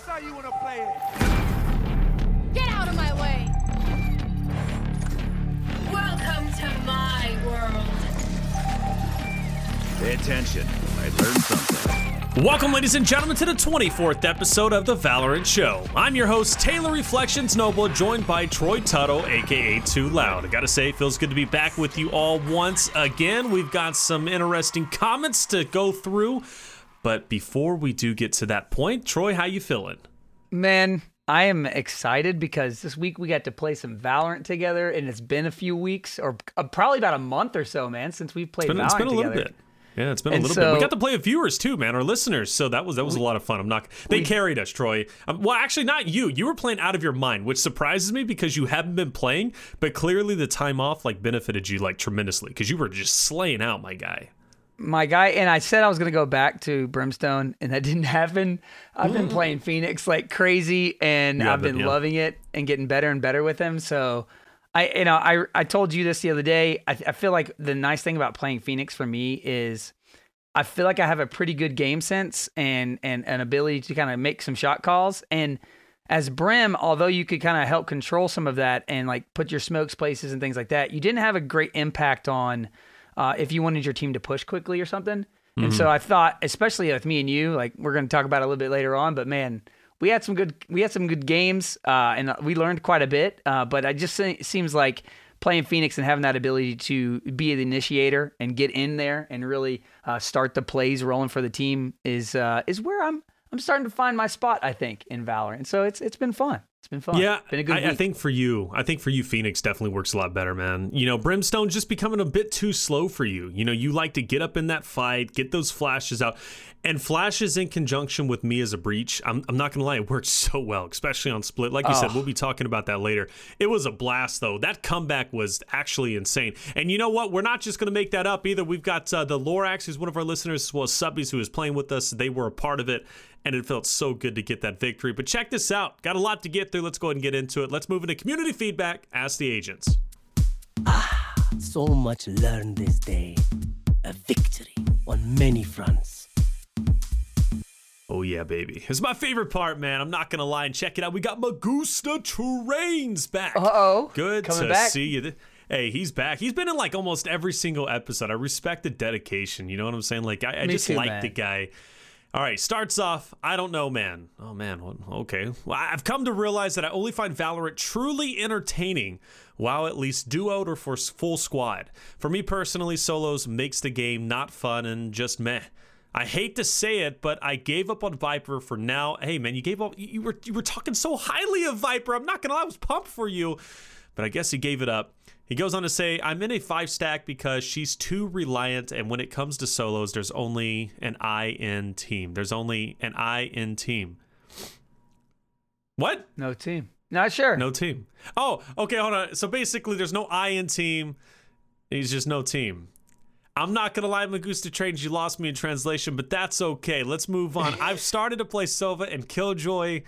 That's how you wanna play it. Get out of my way! Welcome to my world. Pay attention. I learned something. Welcome, ladies and gentlemen, to the 24th episode of The Valorant Show. I'm your host, Taylor Reflections Noble, joined by Troy Tuttle, aka 2Loud. I gotta say, it feels good to be back with you all once again. We've got some interesting comments to go through, but before we do get to that point, Troy, how you feeling? Man, I am excited because this week we got to play some Valorant together, and it's been a few weeks, or uh, probably about a month or so, man, since we've played It's been, Valorant it's been a together. little bit. Yeah, it's been a And little bit. We got to play with viewers too, man, our listeners. So that was that was a lot of fun. I'm not. They carried us, Troy. Um, well, actually, not you. You were playing out of your mind, which surprises me because you haven't been playing. But clearly, the time off like benefited you like tremendously because you were just slaying out, my guy. My guy, and I said I was going to go back to Brimstone, and that didn't happen. I've been playing Phoenix like crazy, and have I've been, been yeah. loving it and getting better and better with him. So, I, you know, I I told you this the other day. I, I feel like the nice thing about playing Phoenix for me is I feel like I have a pretty good game sense and and an ability to kind of make some shot calls. And as Brim, although you could kind of help control some of that and like put your smokes places and things like that, you didn't have a great impact on uh, if you wanted your team to push quickly or something. And so I thought, especially with me and you, like we're going to talk about it a little bit later on, but man, we had some good we had some good games uh, and we learned quite a bit. Uh, but I just it seems like playing Phoenix and having that ability to be the initiator and get in there and really uh, start the plays rolling for the team is uh, is where I'm I'm starting to find my spot. I think in Valorant. So it's it's been fun. It's been fun. Yeah, been a good I, I think for you, I think for you, Phoenix definitely works a lot better, man. You know, Brimstone's just becoming a bit too slow for you. You know, you like to get up in that fight, get those flashes out, and flashes in conjunction with me as a breach. I'm, I'm not gonna lie, it works so well, especially on split. Like you said, Oh. we'll be talking about that later. It was a blast, though. That comeback was actually insane. And you know what? We're not just gonna make that up either. We've got uh, the Lorax, who's one of our listeners, as well as Subbies, who is playing with us. They were a part of it and it felt so good to get that victory. But check this out. Got a lot to get through. Let's go ahead and get into it. Let's move into community feedback. Ask the agents. Ah, So much learned this day. A victory on many fronts. Oh yeah, baby. It's my favorite part, man. I'm not gonna lie and check it out. We got Magusta Terrains back. Uh-oh. Good Coming to back. see you. Hey, he's back. He's been in like almost every single episode. I respect the dedication. You know what I'm saying? Like I, I Me just too, like man. the guy. All right, starts off. I don't know, man. Oh man. Okay. Well, I've come to realize that I only find Valorant truly entertaining. While at least duoed or for full squad. For me personally, solos makes the game not fun and just meh. I hate to say it, but I gave up on Viper for now. Hey man, you gave up. You you were you were talking so highly of Viper. I'm not gonna lie, I was pumped for you, but I guess he gave it up. He goes on to say, "I'm in a five stack because she's too reliant, and when it comes to solos, there's only an I in team. There's only an I in team. What? No team. Not sure. No team. Oh, okay, hold on. So basically, there's no I in team. He's just no team. I'm not gonna lie, Magusta Trains, you lost me in translation, but that's okay. Let's move on. I've started to play Sova and Killjoy.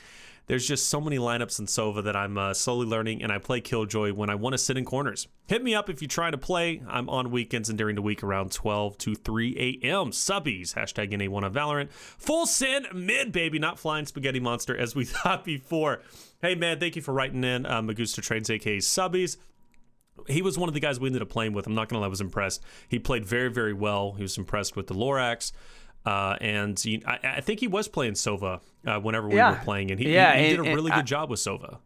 There's just so many lineups in Sova that I'm uh, slowly learning, and I play Killjoy when I want to sit in corners. Hit me up if you try to play. I'm on weekends and during the week around 12 to 3 a.m. Subbies, hashtag NA1 on Valorant. Full sin mid, baby, not flying spaghetti monster as we thought before. Hey, man, thank you for writing in. Uh, Magusta Trains, aka Subbies he was one of the guys we ended up playing with. I'm not gonna lie, I was impressed. He played very, very well. He was impressed with the Lorax. Uh, and he, I, I think he was playing Sova uh, whenever we Yeah. were playing, and he, Yeah, he, he and- did a really good I- job with Sova.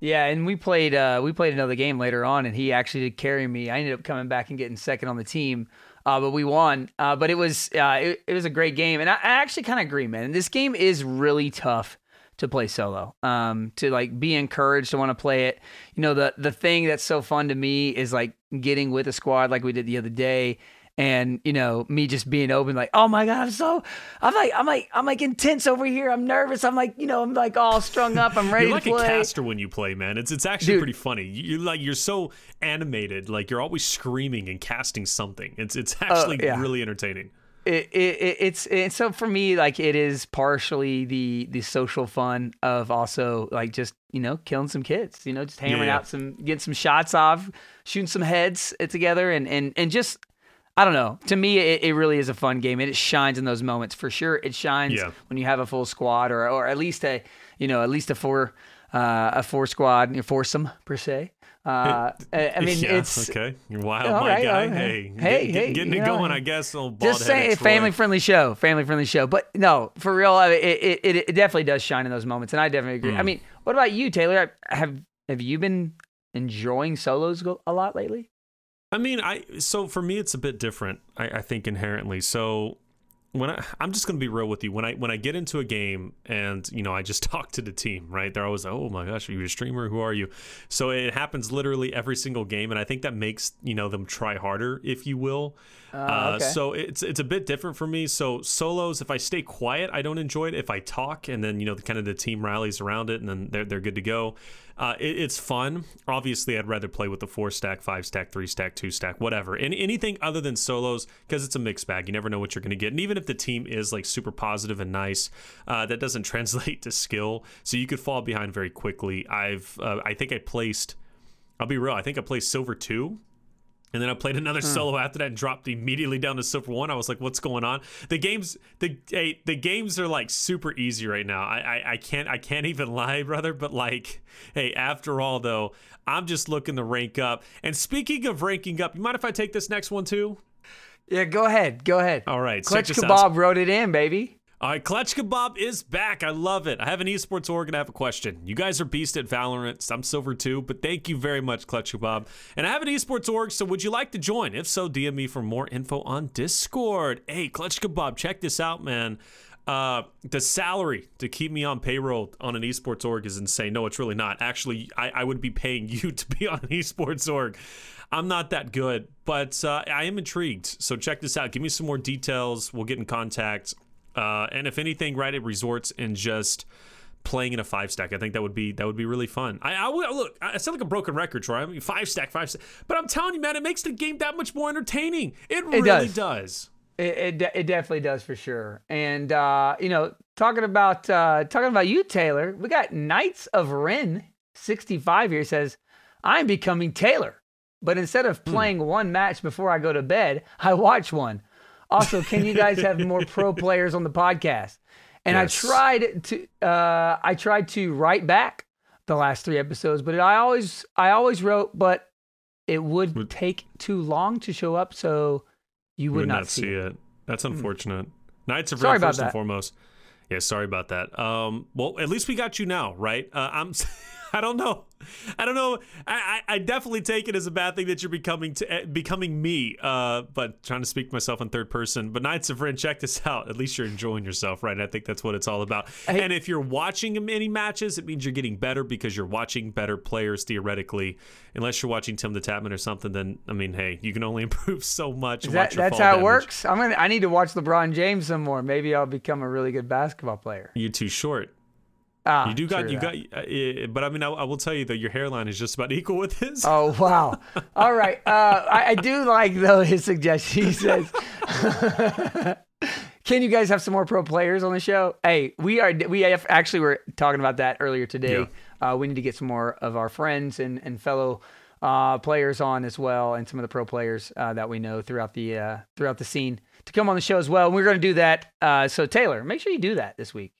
Yeah, and we played uh, we played another game later on, and he actually did carry me. I ended up coming back and getting second on the team, uh, but we won. Uh, but it was uh, it, it was a great game, and I, I actually kind of agree, man. This game is really tough to play solo. Um, to like be encouraged to want to play it. You know, the the thing that's so fun to me is like getting with a squad like we did the other day. And you know me just being open, like, oh my god, I'm so, I'm like, I'm like, I'm like intense over here. I'm nervous. I'm like, you know, I'm like all strung up. I'm ready You're like to a caster when you play, man. It's it's actually Dude. pretty funny. You- You're like you're so animated, like you're always screaming and casting something. It's it's actually Oh, yeah. really entertaining. it, it, it it's it's so for me like it is partially the the social fun of also like just you know killing some kids you know just hammering yeah. out some getting some shots off shooting some heads uh, together and and and just I don't know. To me, it, it really is a fun game, and it shines in those moments for sure. It shines Yeah. when you have a full squad, or or at least a you know at least a four uh, a four squad, a foursome per se. Uh, I mean, yeah, it's okay. You're wild, my right, guy. right. Hey, Hey, get- hey, getting it know, going, I guess. Old just say family friendly show, family friendly show. But no, for real, I- it, it it definitely does shine in those moments, and I definitely agree. Hmm. I mean, what about you, Taylor? Have have you been enjoying solos a lot lately? I mean, I so for me it's a bit different. I, I think inherently. So when I, I'm just gonna be real with you. When I when I get into a game and you know I just talk to the team, right? They're always, like, oh my gosh, are you a streamer? Who are you? So it happens literally every single game, and I think that makes you know them try harder, if you will. Uh, okay. So it's it's a bit different for me. So solos, if I stay quiet, I don't enjoy it. If I talk, and then you know the kind of the team rallies around it, and then they're they're good to go. Uh, it, it's fun. Obviously, I'd rather play with the four stack, five stack, three stack, two stack, whatever. And anything other than solos, because it's a mixed bag. You never know what you're going to get. And even if the team is like super positive and nice, uh, that doesn't translate to skill. So you could fall behind very quickly. I've uh, I think I placed. I'll be real. I think I placed silver two. And then I played another hmm. solo after that and dropped immediately down to silver one. I was like, "What's going on?" The games, the hey, the games are like super easy right now. I, I I can't I can't even lie, brother. But like, hey, after all though, I'm just looking to rank up. And speaking of ranking up, you mind if I take this next one too? Yeah, go ahead, go ahead. All right, Clutch this out. Kebab wrote it in, baby. All right, Clutch Kebab is back. I love it. I have an esports org and I have a question. You guys are beast at Valorant. I'm silver too, but thank you very much, Clutch Kebab. And I have an esports org, so would you like to join? If so, DM me for more info on Discord. Hey, Clutch Kebab, check this out, man. Uh, the salary to keep me on payroll on an esports org is insane. No, it's really not. Actually, I, I would be paying you to be on an esports org. I'm not that good, but uh, I am intrigued. So check this out. Give me some more details. We'll get in contact. Uh, and if anything, right, it resorts in just playing in a five stack. I think that would be that would be really fun. I, I look. I sound like a broken record, Troy. I mean, five stack, five stack. But I'm telling you, man, it makes the game that much more entertaining. It, really does. does. It, it, it definitely does for sure. And uh, you know, talking about uh, talking about you, Taylor, we got Knights of Ren, sixty five here says, "I'm becoming Taylor, but instead of playing one match before I go to bed, I watch one. Also, can you guys have more pro players on the podcast?" And Yes. I tried to uh, I tried to write back the last three episodes, but I always I always wrote, but it would Would- take too long to show up, so you would, Would not, see it. Hmm. That's unfortunate. Knights of Ren first and foremost. Yeah, sorry about that. Um, well, at least we got you now, right? Uh, I'm. I don't know. I don't know. I, I, I definitely take it as a bad thing that you're becoming to, eh, becoming me. Uh, but trying to speak to myself in third person. But Knights of Ren, check this out. At least you're enjoying yourself, right? And I think that's what it's all about. and if you're watching many matches, it means you're getting better because you're watching better players theoretically. Unless you're watching Tim the Tatman or something, then I mean, hey, you can only improve so much. That, that's how it works. I'm gonna. I need to watch LeBron James some more. Maybe I'll become a really good basketball player. You're too short. Ah, You do got you that. got, uh, eh, but I mean, I, I will tell you that your hairline is just about equal with his. Oh wow! All right, uh, I, I do like though his suggestion. He says, "Can you guys have some more pro players on the show?" Hey, we are. We have, actually were talking about that earlier today. Uh, we need to get some more of our friends and and fellow uh, players on as well, and some of the pro players uh, that we know throughout the uh, throughout the scene to come on the show as well. And we're going to do that. Uh, so Taylor, make sure you do that this week.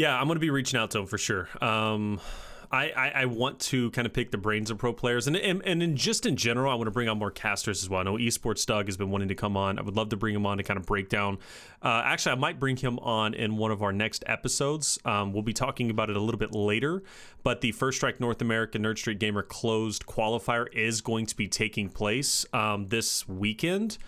Yeah, I'm going to be reaching out to him for sure. Um, I, I, I want to kind of pick the brains of pro players, and and, and in just in general, I want to bring on more casters as well. I know Esports Doug has been wanting to come on. I would love to bring him on to kind of break down. Uh, actually, I might bring him on in one of our next episodes. Um, we'll be talking about it a little bit later, but the First Strike North America Nerd Street Gamer closed qualifier is going to be taking place um, this weekend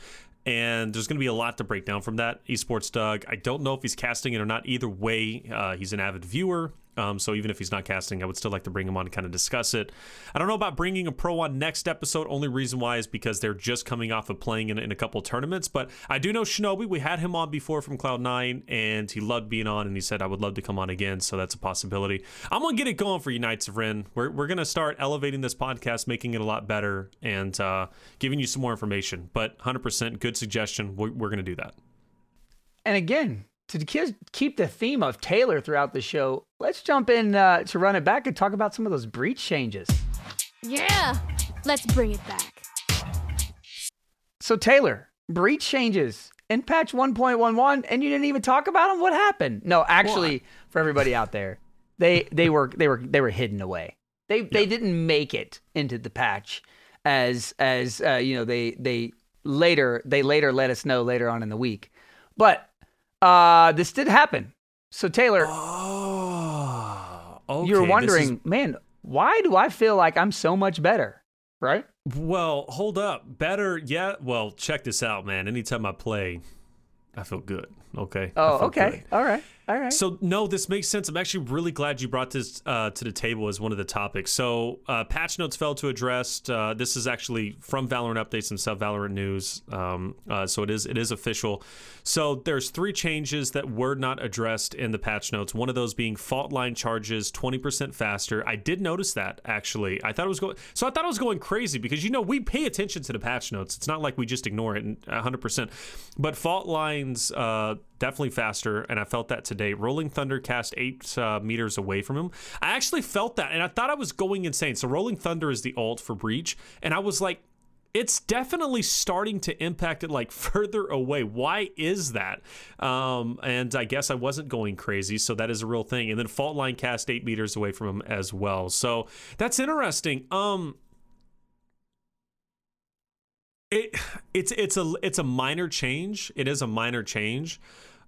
and there's going to be a lot to break down from that. Esports Doug, I don't know if he's casting it or not. Either way, uh, he's an avid viewer. Um, so even if he's not casting, I would still like to bring him on to kind of discuss it. I don't know about bringing a pro on next episode. Only reason why is because they're just coming off of playing in, in a couple tournaments. But I do know Shinobi. We had him on before from Cloud9, and he loved being on, and he said I would love to come on again. So that's a possibility. I'm gonna get it going for you, Knights of Ren. We're we're gonna start elevating this podcast, making it a lot better, and uh, giving you some more information. But 100% good suggestion. We're, we're gonna do that. And again, to keep the theme of Taylor throughout the show, let's jump in uh, to run it back and talk about some of those breach changes. Yeah, let's bring it back. So, Taylor, breach changes in patch 1.11 and you didn't even talk about them? What happened? No, actually, for everybody out there, they they were they were they were hidden away. They they didn't make it into the patch as as uh, you know they they later they later let us know later on in the week. But uh this did happen. So Taylor, Oh, okay. you're this is- wondering, man, why do I feel like I'm so much better? Right? well, hold up. Better, yeah. Well, check this out, man. Anytime I play, I feel good. Okay. Oh, okay. good. All right. All right. So no, this makes sense. I'm actually really glad you brought this uh, to the table as one of the topics. So uh, patch notes fell to address. Uh, this is actually from Valorant updates and Sub Valorant news. Um, uh, so it is it is official. So there's three changes that were not addressed in the patch notes. One of those being fault line charges 20% faster. I did notice that actually. I thought it was going. So I thought it was going crazy because you know we pay attention to the patch notes. It's not like we just ignore it 100%. But fault lines. Definitely faster, and I felt that today. Rolling Thunder cast eight uh, meters away from him. I actually felt that, and I thought I was going insane. So Rolling Thunder is the ult for Breach, and I was like, it's definitely starting to impact it like further away. Why is that? Um, and I guess I wasn't going crazy, so that is a real thing. And then Fault Line cast eight meters away from him as well. So that's interesting. Um, it it's it's a it's a minor change. It is a minor change.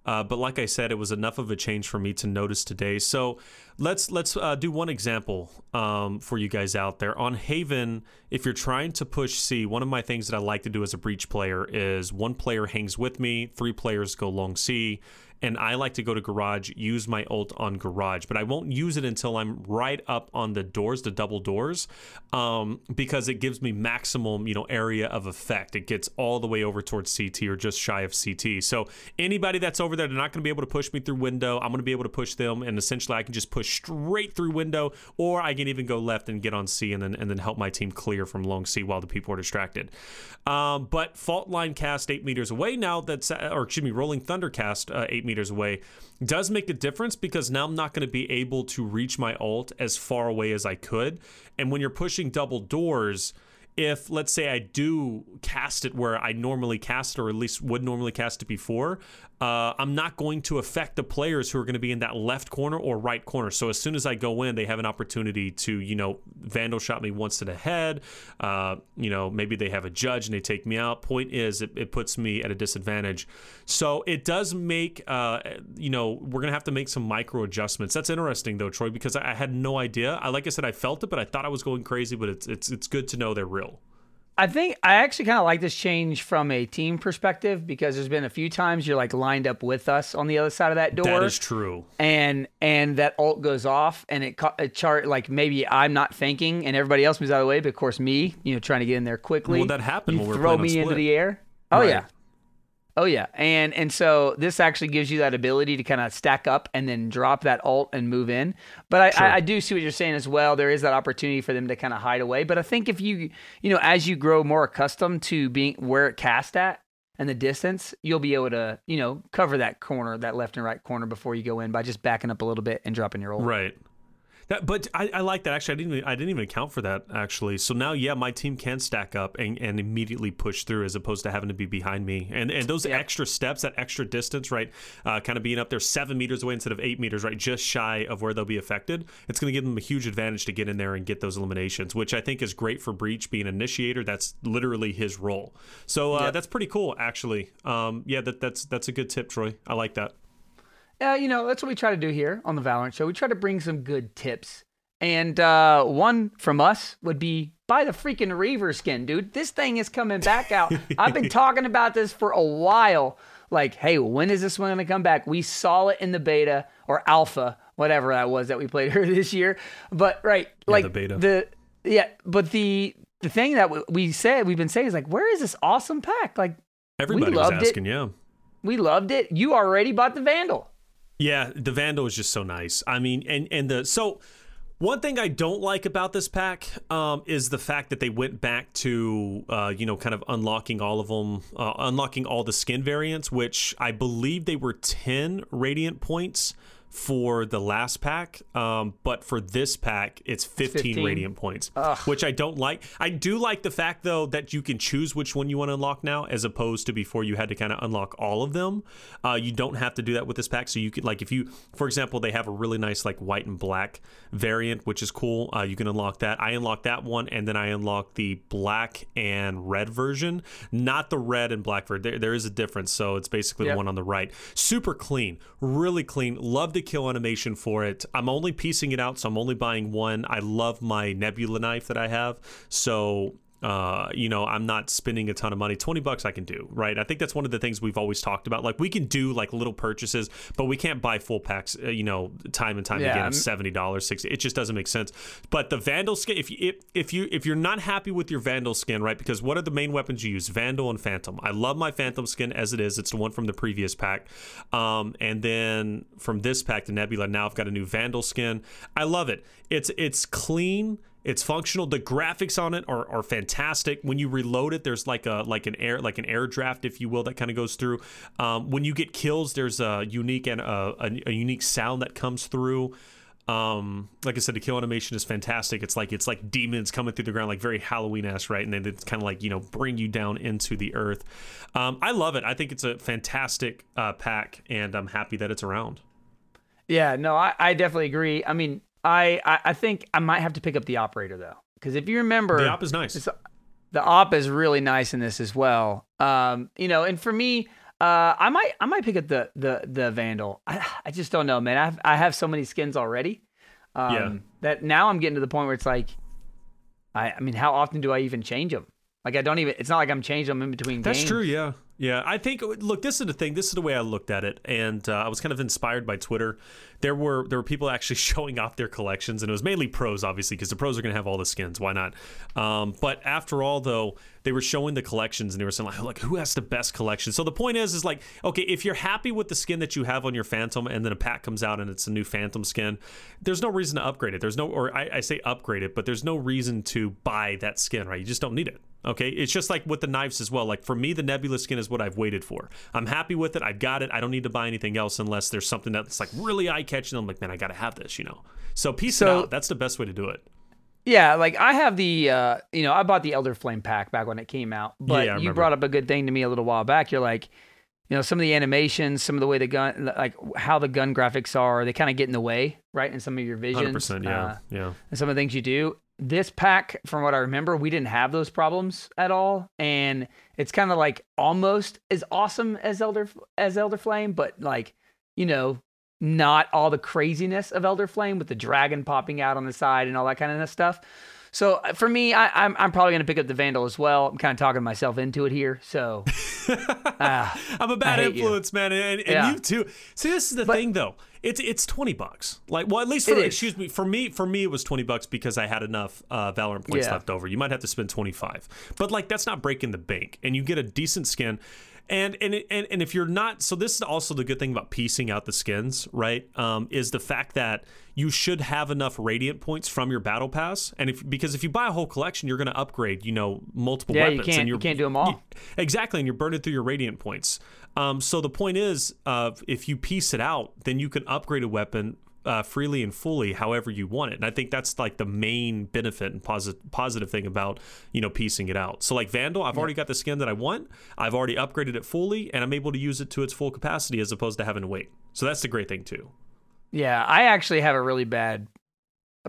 Uh, but like I said, it was enough of a change for me to notice today. So let's let's uh, do one example um, for you guys out there on Haven. If you're trying to push C, one of my things that I like to do as a breach player is one player hangs with me, three players go long C, and I like to go to garage, use my ult on garage, but I won't use it until I'm right up on the doors, the double doors, um, because it gives me maximum, you know, area of effect. It gets all the way over towards CT or just shy of CT. So anybody that's over there, they're not going to be able to push me through window. I'm going to be able to push them, and essentially I can just push straight through window, or I can even go left and get on C and then and then help my team clear from long C while the people are distracted. Um, but fault line cast eight meters away now. That's or excuse me, rolling thunder cast uh, eight meters away does make a difference because now I'm not going to be able to reach my ult as far away as I could. And when you're pushing double doors, if let's say I do cast it where I normally cast it, or at least would normally cast it before, uh, I'm not going to affect the players who are going to be in that left corner or right corner. So as soon as I go in, they have an opportunity to, you know, vandal shot me once to the head. Uh, you know, maybe they have a judge and they take me out. Point is, it, it puts me at a disadvantage. So it does make, uh, you know, we're gonna have to make some micro adjustments. That's interesting though, Troy, because I, I had no idea. I like I said, I felt it, but I thought I was going crazy. But it's it's it's good to know they're real. I think I actually kind of like this change from a team perspective because there's been a few times you're like lined up with us on the other side of that door. That is true. and and that ult goes off and it, ca- it chart like maybe I'm not thinking and everybody else moves out of the way, but of course me, you know, trying to get in there quickly. Well, that happened You when we throw playing on me into the air. Oh Right. yeah, oh yeah, and and so this actually gives you that ability to kind of stack up and then drop that ult and move in. But I, Sure. I, I do see what you're saying as well. There is that opportunity for them to kind of hide away. But I think if you you know as you grow more accustomed to being where it cast at and the distance, you'll be able to, you know, cover that corner, that left and right corner before you go in by just backing up a little bit and dropping your ult. Right. That, but I, I like that. Actually, I didn't. Even, I didn't even account for that. Actually, so now, yeah, my team can stack up and, and immediately push through, as opposed to having to be behind me. And and those extra steps, that extra distance, right, uh, kind of being up there seven meters away instead of eight meters, right, just shy of where they'll be affected. It's going to give them a huge advantage to get in there and get those eliminations, which I think is great for Breach being an initiator. That's literally his role. So uh, that's pretty cool, actually. Um, yeah, that that's that's a good tip, Troy. I like that. Uh, you know, that's what we try to do here on the Valorant Show. We try to bring some good tips. And uh, one from us would be buy the freaking Reaver skin, dude. This thing is coming back out. I've been talking about this for a while. Like, hey, when is this one going to come back? We saw it in the beta or alpha, whatever that was that we played earlier this year. But right, like the beta. the yeah, but the the thing that we- we said we've been saying is like, where is this awesome pack? Like, Everybody was loved it. asking, yeah. we loved it. You already bought the Vandal. Yeah, the Vandal is just so nice. I mean, and and the so one thing I don't like about this pack um, is the fact that they went back to uh, you know kind of unlocking all of them, uh, unlocking all the skin variants, which I believe they were ten radiant points for the last pack, um, but for this pack, it's 15, 15? radiant points, which I don't like. I do like the fact though that you can choose which one you want to unlock now, as opposed to before you had to kind of unlock all of them. Uh, you don't have to do that with this pack, so you could like if you, for example, they have a really nice like white and black variant, which is cool. Uh, you can unlock that. I unlocked that one, and then I unlocked the black and red version, not the red and black version. There, there is a difference, so it's basically Yep. the one on the right. Super clean, really clean. Love kill animation for it. I'm only piecing it out, so I'm only buying one. I love my Nebula knife that I have, so uh, you know, I'm not spending a ton of money. 20 bucks I can do, right? I think that's one of the things we've always talked about. Like we can do like little purchases, but we can't buy full packs, uh, you know, time and time Yeah, again I'm- of $70, 60 It just doesn't make sense. But the Vandal skin, if you if, if you if you're not happy with your Vandal skin, right? Because what are the main weapons you use? Vandal and Phantom. I love my Phantom skin as it is. It's the one from the previous pack. Um, and then from this pack, the Nebula, now I've got a new Vandal skin. I love it. It's it's clean. It's functional. The graphics on it are, are fantastic. When you reload it, there's like a like an air like an air draft, if you will, that kind of goes through. Um, when you get kills, there's a unique and a, a, a unique sound that comes through. Um, like I said, the kill animation is fantastic. It's like it's like demons coming through the ground, like very Halloween esque, right? And then it's kind of like you know bring you down into the earth. Um, I love it. I think it's a fantastic uh, pack, and I'm happy that it's around. Yeah, no, I, I definitely agree. I mean, I, I I think I might have to pick up the operator though, because if you remember, The op is nice. it's- the op is really nice in this as well. Um, you know, and for me, uh, I might I might pick up the the the Vandal. I, I just don't know, man. I have, I have so many skins already. Um, Yeah. That now I'm getting to the point where it's like, I I mean, how often do I even change them? Like I don't even. It's not like I'm changing them in between. That's games. true. Yeah, yeah. I think. Look, this is the thing. This is the way I looked at it, and uh, I was kind of inspired by Twitter. There were there were people actually showing off their collections, and it was mainly pros, obviously, because the pros are going to have all the skins. Why not? Um, but after all, though, they were showing the collections, and they were saying like, like, who has the best collection? So the point is, is like, okay, if you're happy with the skin that you have on your Phantom, and then a pack comes out and it's a new Phantom skin, there's no reason to upgrade it. There's no, or I, I say upgrade it, but there's no reason to buy that skin, right? You just don't need it. Okay, it's just like with the knives as well. Like for me, the Nebula skin is what I've waited for. I'm happy with it. I've got it. I don't need to buy anything else unless there's something that's like really eye catching. I'm like, man, I gotta have this, you know. So piece it out. That's the best way to do it. Yeah, like I have the uh you know, I bought the Elderflame pack back when it came out. But Yeah, you brought up a good thing to me a little while back. You're like, you know, some of the animations, some of the way the gun like how the gun graphics are, they kind of get in the way, right? In some of your visions. Hundred percent. Yeah, uh, yeah. and some of the things you do. This pack, from what I remember, we didn't have those problems at all, and it's kind of like almost as awesome as Elder as Elderflame, but like you know, not all the craziness of Elderflame with the dragon popping out on the side and all that kind of stuff. So uh, for me, I, I'm I'm probably gonna pick up the Vandal as well. I'm kind of talking myself into it here. So ah, I'm a bad hate you. influence, man, and, and Yeah. you too. See, this is the But- thing, though. It's it's twenty bucks. Like, well, at least for excuse me, for me, for me, it was twenty bucks because I had enough uh, Valorant points Yeah. left over. You might have to spend twenty five, but like that's not breaking the bank, and you get a decent skin. And and and and if you're not, so this is also the good thing about piecing out the skins, right? Um, is the fact that you should have enough radiant points from your battle pass, and if because if you buy a whole collection, you're going to upgrade, you know, multiple Yeah, you weapons, can't- and you you're, can't do them all. Exactly, and you're burning through your radiant points. Um, so the point is, uh, if you piece it out, then you can upgrade a weapon uh, freely and fully, however you want it. And I think that's like the main benefit and positive positive thing about you know piecing it out. So like Vandal, I've already got the skin that I want. I've already upgraded it fully, and I'm able to use it to its full capacity as opposed to having to wait. So that's the great thing too. yeah, I actually have a really bad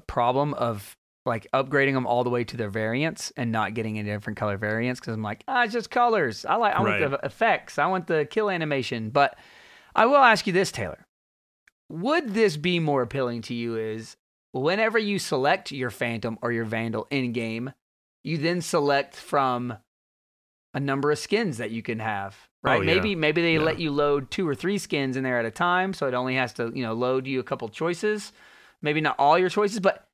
problem of like upgrading them all the way to their variants and not getting any different color variants because I'm like, ah, it's just colors. I like, I Right. want the effects. I want the kill animation. But I will ask you this, Taylor. Would this be more appealing to you? Is whenever you select your Phantom or your Vandal in game, you then select from a number of skins that you can have. Oh, right? Oh, yeah. Maybe maybe they Yeah. let you load two or three skins in there at a time, so it only has to you know load you a couple choices. Maybe not all your choices, but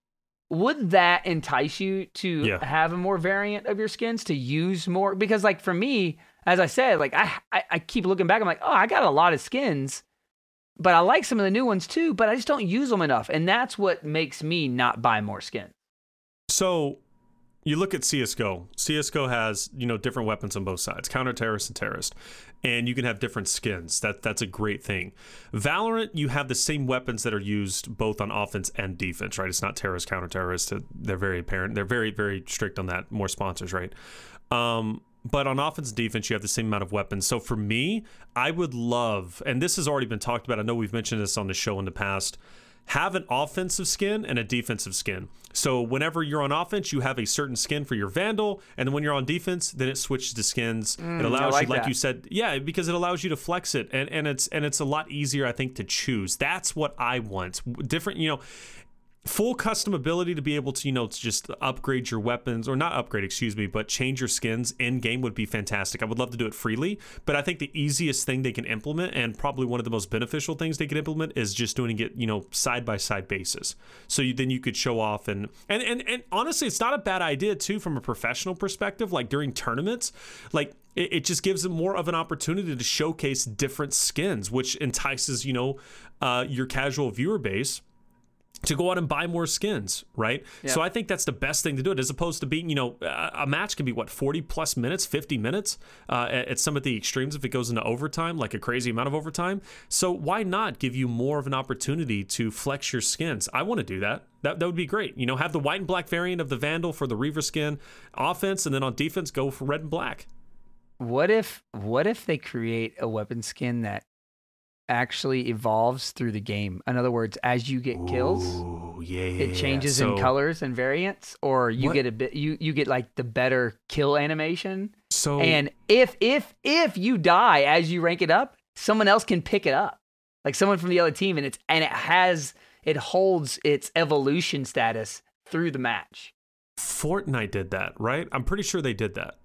would that entice you to Yeah. have a more variant of your skins to use more? Because like for me, as I said, like I, I I keep looking back, I'm like, oh, I got a lot of skins, but I like some of the new ones too, but I just don't use them enough, and that's what makes me not buy more skin. So you look at CS:GO. CS:GO has you know different weapons on both sides, counter terrorist and terrorist, and you can have different skins. That that's a great thing. Valorant, you have the same weapons that are used both on offense and defense, right? It's not terrorist counter terrorist. They're very apparent. They're very very strict on that. More sponsors, right? Um, but on offense and defense, you have the same amount of weapons. So for me, I would love, and this has already been talked about. I know we've mentioned this on the show in the past. Have an offensive skin and a defensive skin. So whenever you're on offense, you have a certain skin for your Vandal, and then when you're on defense, then it switches to skins. it mm, allows like you, like that. you said, yeah, because it allows you to flex it, and and it's and it's a lot easier, I think, to choose. That's what I want. Different, you know full custom ability to be able to you know to just upgrade your weapons or not upgrade excuse me but change your skins in game would be fantastic. I would love to do it freely but i think the easiest thing they can implement and probably one of the most beneficial things they can implement is just doing it you know side by side basis so you, then you could show off and, and and and honestly it's not a bad idea too from a professional perspective like during tournaments. Like it, just gives them more of an opportunity to showcase different skins which entices you know uh, your casual viewer base to go out and buy more skins, right? So I think that's the best thing to do it as opposed to being, you know, a match can be what, 40 plus minutes, 50 minutes uh, at at some of the extremes if it goes into overtime, like a crazy amount of overtime. So why not give you more of an opportunity to flex your skins? I want to do that. That, that would be great. You know, have the white and black variant of the Vandal for the Reaver skin offense, and then on defense, go for red and black. What if what if they create a weapon skin that actually evolves through the game? In other words, as you get kills, Oh, yeah, it changes in colors and variants, or you What- get a bit you you get like the better kill animation. So And if if if you die as you rank it up, someone else can pick it up. Like someone from the other team and it's and it has it holds its evolution status through the match. Fortnite did that, right? I'm pretty sure they did that.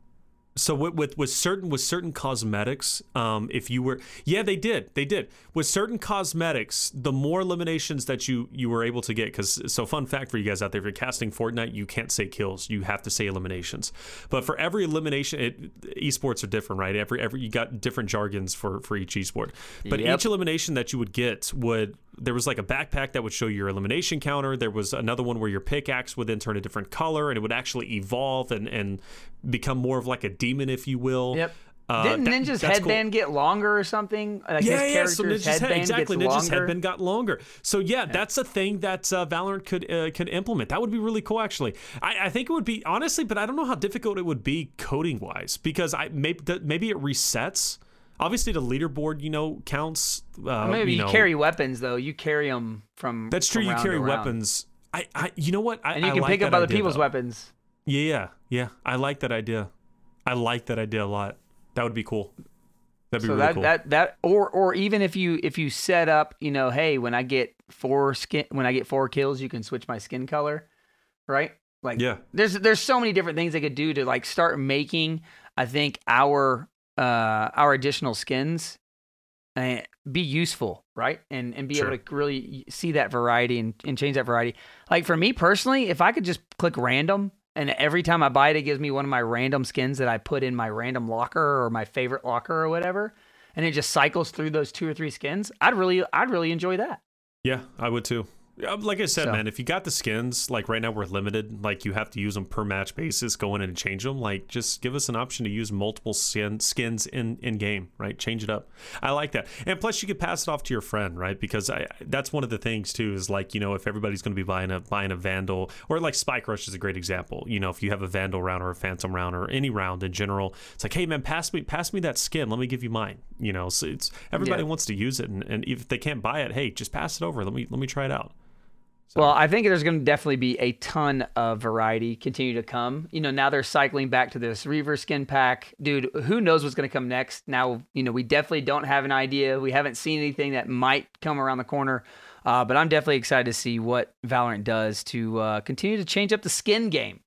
So with with, with certain with certain cosmetics, um, if you were yeah, they did, they did. With certain cosmetics, the more eliminations that you you were able to get, because so fun fact for you guys out there, if you're casting Fortnite, you can't say kills, you have to say eliminations. But for every elimination, it, esports are different, right? Every every you got different jargons for for each esport. But Yep. each elimination that you would get would there was like a backpack that would show your elimination counter. There was another one where your pickaxe would then turn a different color and it would actually evolve and and become more of like a demon, if you will. Yep. Uh, Didn't that- Ninja's that's cool. headband get longer or something? Like Yeah, yeah. So Ninja's head, headband exactly. Ninja's longer. headband got longer. So yeah, that's a thing that uh, Valorant could uh, could implement. That would be really cool, actually. I, I think it would be honestly, but I don't know how difficult it would be coding wise because I maybe maybe it resets. Obviously, the leaderboard, you know, counts. Uh, Maybe you, know, carry weapons though. You carry them from. That's true. from You carry weapons. I, I, you know what? I, and you I can like pick up other idea, people's though. weapons. Yeah, yeah, yeah. I like that idea. I like that idea a lot. That would be cool. That'd be So really that cool. that that or or even if you if you set up, you know, hey, when I get four skin when I get four kills, you can switch my skin color, right? Like Yeah. there's there's so many different things they could do to like start making I think our uh our additional skins uh, be useful, right? And and be Sure. able to really see that variety and, and change that variety. Like for me personally, if I could just click random and every time I buy it, it gives me one of my random skins that I put in my random locker or my favorite locker or whatever, and it just cycles through those two or three skins. I'd really I'd really enjoy that. Yeah, I would too. Yeah, um, Like I said, So- man, if you got the skins, like right now we're limited, like you have to use them per match basis, go in and change them. Like just give us an option to use multiple skin, skins in in game, right? Change it up. I like that. And plus you could pass it off to your friend, right? Because I that's one of the things too is like, you know, if everybody's going to be buying a buying a Vandal or like Spike Rush is a great example. You know, if you have a Vandal round or a Phantom round or any round in general, it's like, "Hey man, pass me pass me that skin. Let me give you mine." You know, so it's everybody Yeah. wants to use it and, and if they can't buy it, hey, just pass it over. Let me let me try it out. So- Well, I think there's going to definitely be a ton of variety continue to come. You know, now they're cycling back to this Reaver skin pack. Dude, who knows what's going to come next? Now, you know, we definitely don't have an idea. We haven't seen anything that might come around the corner. Uh, but I'm definitely excited to see what Valorant does to uh, continue to change up the skin game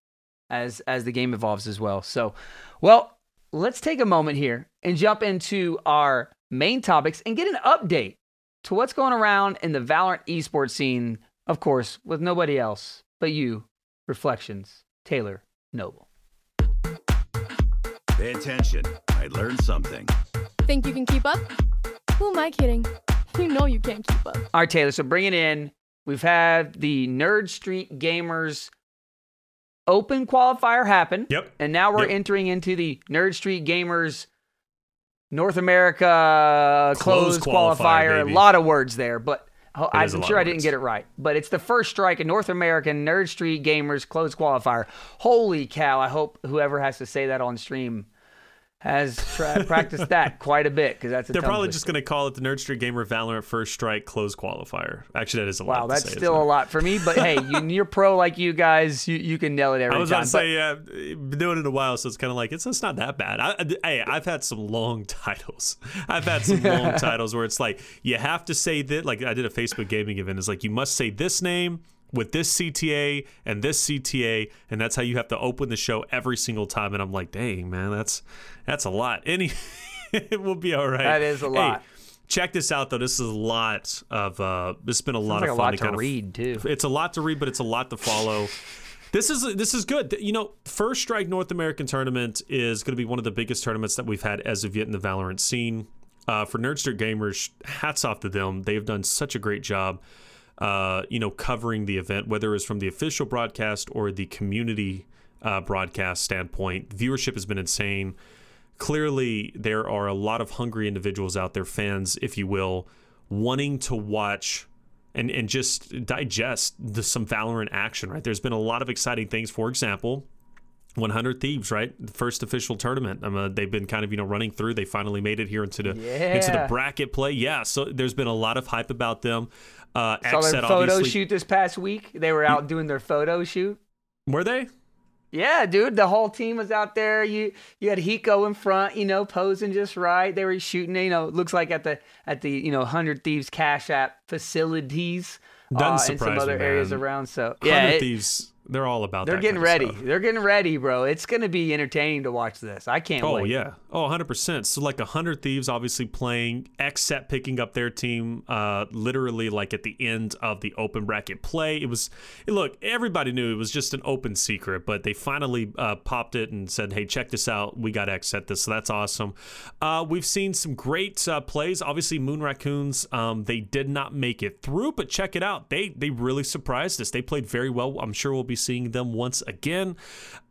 as as the game evolves as well. So, well, let's take a moment here and jump into our main topics and get an update to what's going around in the Valorant esports scene, of course, with nobody else but you, Reflections, Taylor Noble. Pay attention. I learned something. Think you can keep up? Who am I kidding? You know you can't keep up. All right, Taylor, so bring it in. We've had the Nerd Street Gamers Open qualifier happen. Yep. And now we're Yep. entering into the Nerd Street Gamers North America Closed closed qualifier, qualifier. A lot of words there, but Oh, I'm a lot sure I didn't get it right. But it's the first strike in North American Nerd Street Gamers closed qualifier. Holy cow! I hope whoever has to say that on stream has tra- practiced that quite a bit because that's a They're probably just going to call it the Nerd Street Gamer Valorant First Strike Close Qualifier. Actually, that is a lot. Wow, to that's say, still a lot for me. But hey, you, you're pro like you guys. You, you can nail it every time. I was about to say, yeah, been doing it a while, so it's kind of like it's, it's not that bad. I, I- hey, I've had some long titles. I've had some long titles where it's like you have to say that. Like I did a Facebook gaming event. It's like you must say this name with this CTA and this CTA, and that's how you have to open the show every single time. And I'm like, dang man, that's that's a lot. Any, it will be all right. That is a Hey, lot. check this out though. This is a lot of. uh This has been a lot like of a fun lot to to kind of read too. it's a lot to read, but it's a lot to follow. This is this is good. You know, First Strike North American Tournament is going to be one of the biggest tournaments that we've had as of yet in the Valorant scene. Uh, for Nerd Street Gamers, hats off to them. They've done such a great job. Uh, you know, covering the event, whether it's from the official broadcast or the community uh, broadcast standpoint. Viewership has been insane. Clearly, there are a lot of hungry individuals out there, fans, if you will, wanting to watch and and just digest the, some Valorant action. Right, there's been a lot of exciting things. For example, 100 Thieves, right? The first official tournament. Um, uh, they've been kind of you know running through. They finally made it here into the into the bracket play. Yeah, so there's been a lot of hype about them. Uh, Saw their photo shoot this past week. They were out doing their photo shoot. Were they? Yeah, dude, the whole team was out there. You you had Hiko in front, you know, posing just right. They were shooting, you know, it looks like at the at the you know Hundred Thieves Cash App facilities Doesn't uh, and surprise some me, other areas around. So 100 yeah, it- Thieves. They're all about. That. They're getting ready. They're getting ready, bro. It's gonna be entertaining to watch this. I can't Oh wait. yeah. Oh, 100%. So like 100 Thieves obviously playing XSET picking up their team uh literally like at the end of the open bracket play. It was look, everybody knew it was just an open secret, but they finally uh, popped it and said, "Hey, check this out. We got XSET this." So that's awesome. Uh we've seen some great uh, plays. Obviously Moon Raccoons um they did not make it through, but check it out. They they really surprised us. They played very well. I'm sure we'll be seeing them once again.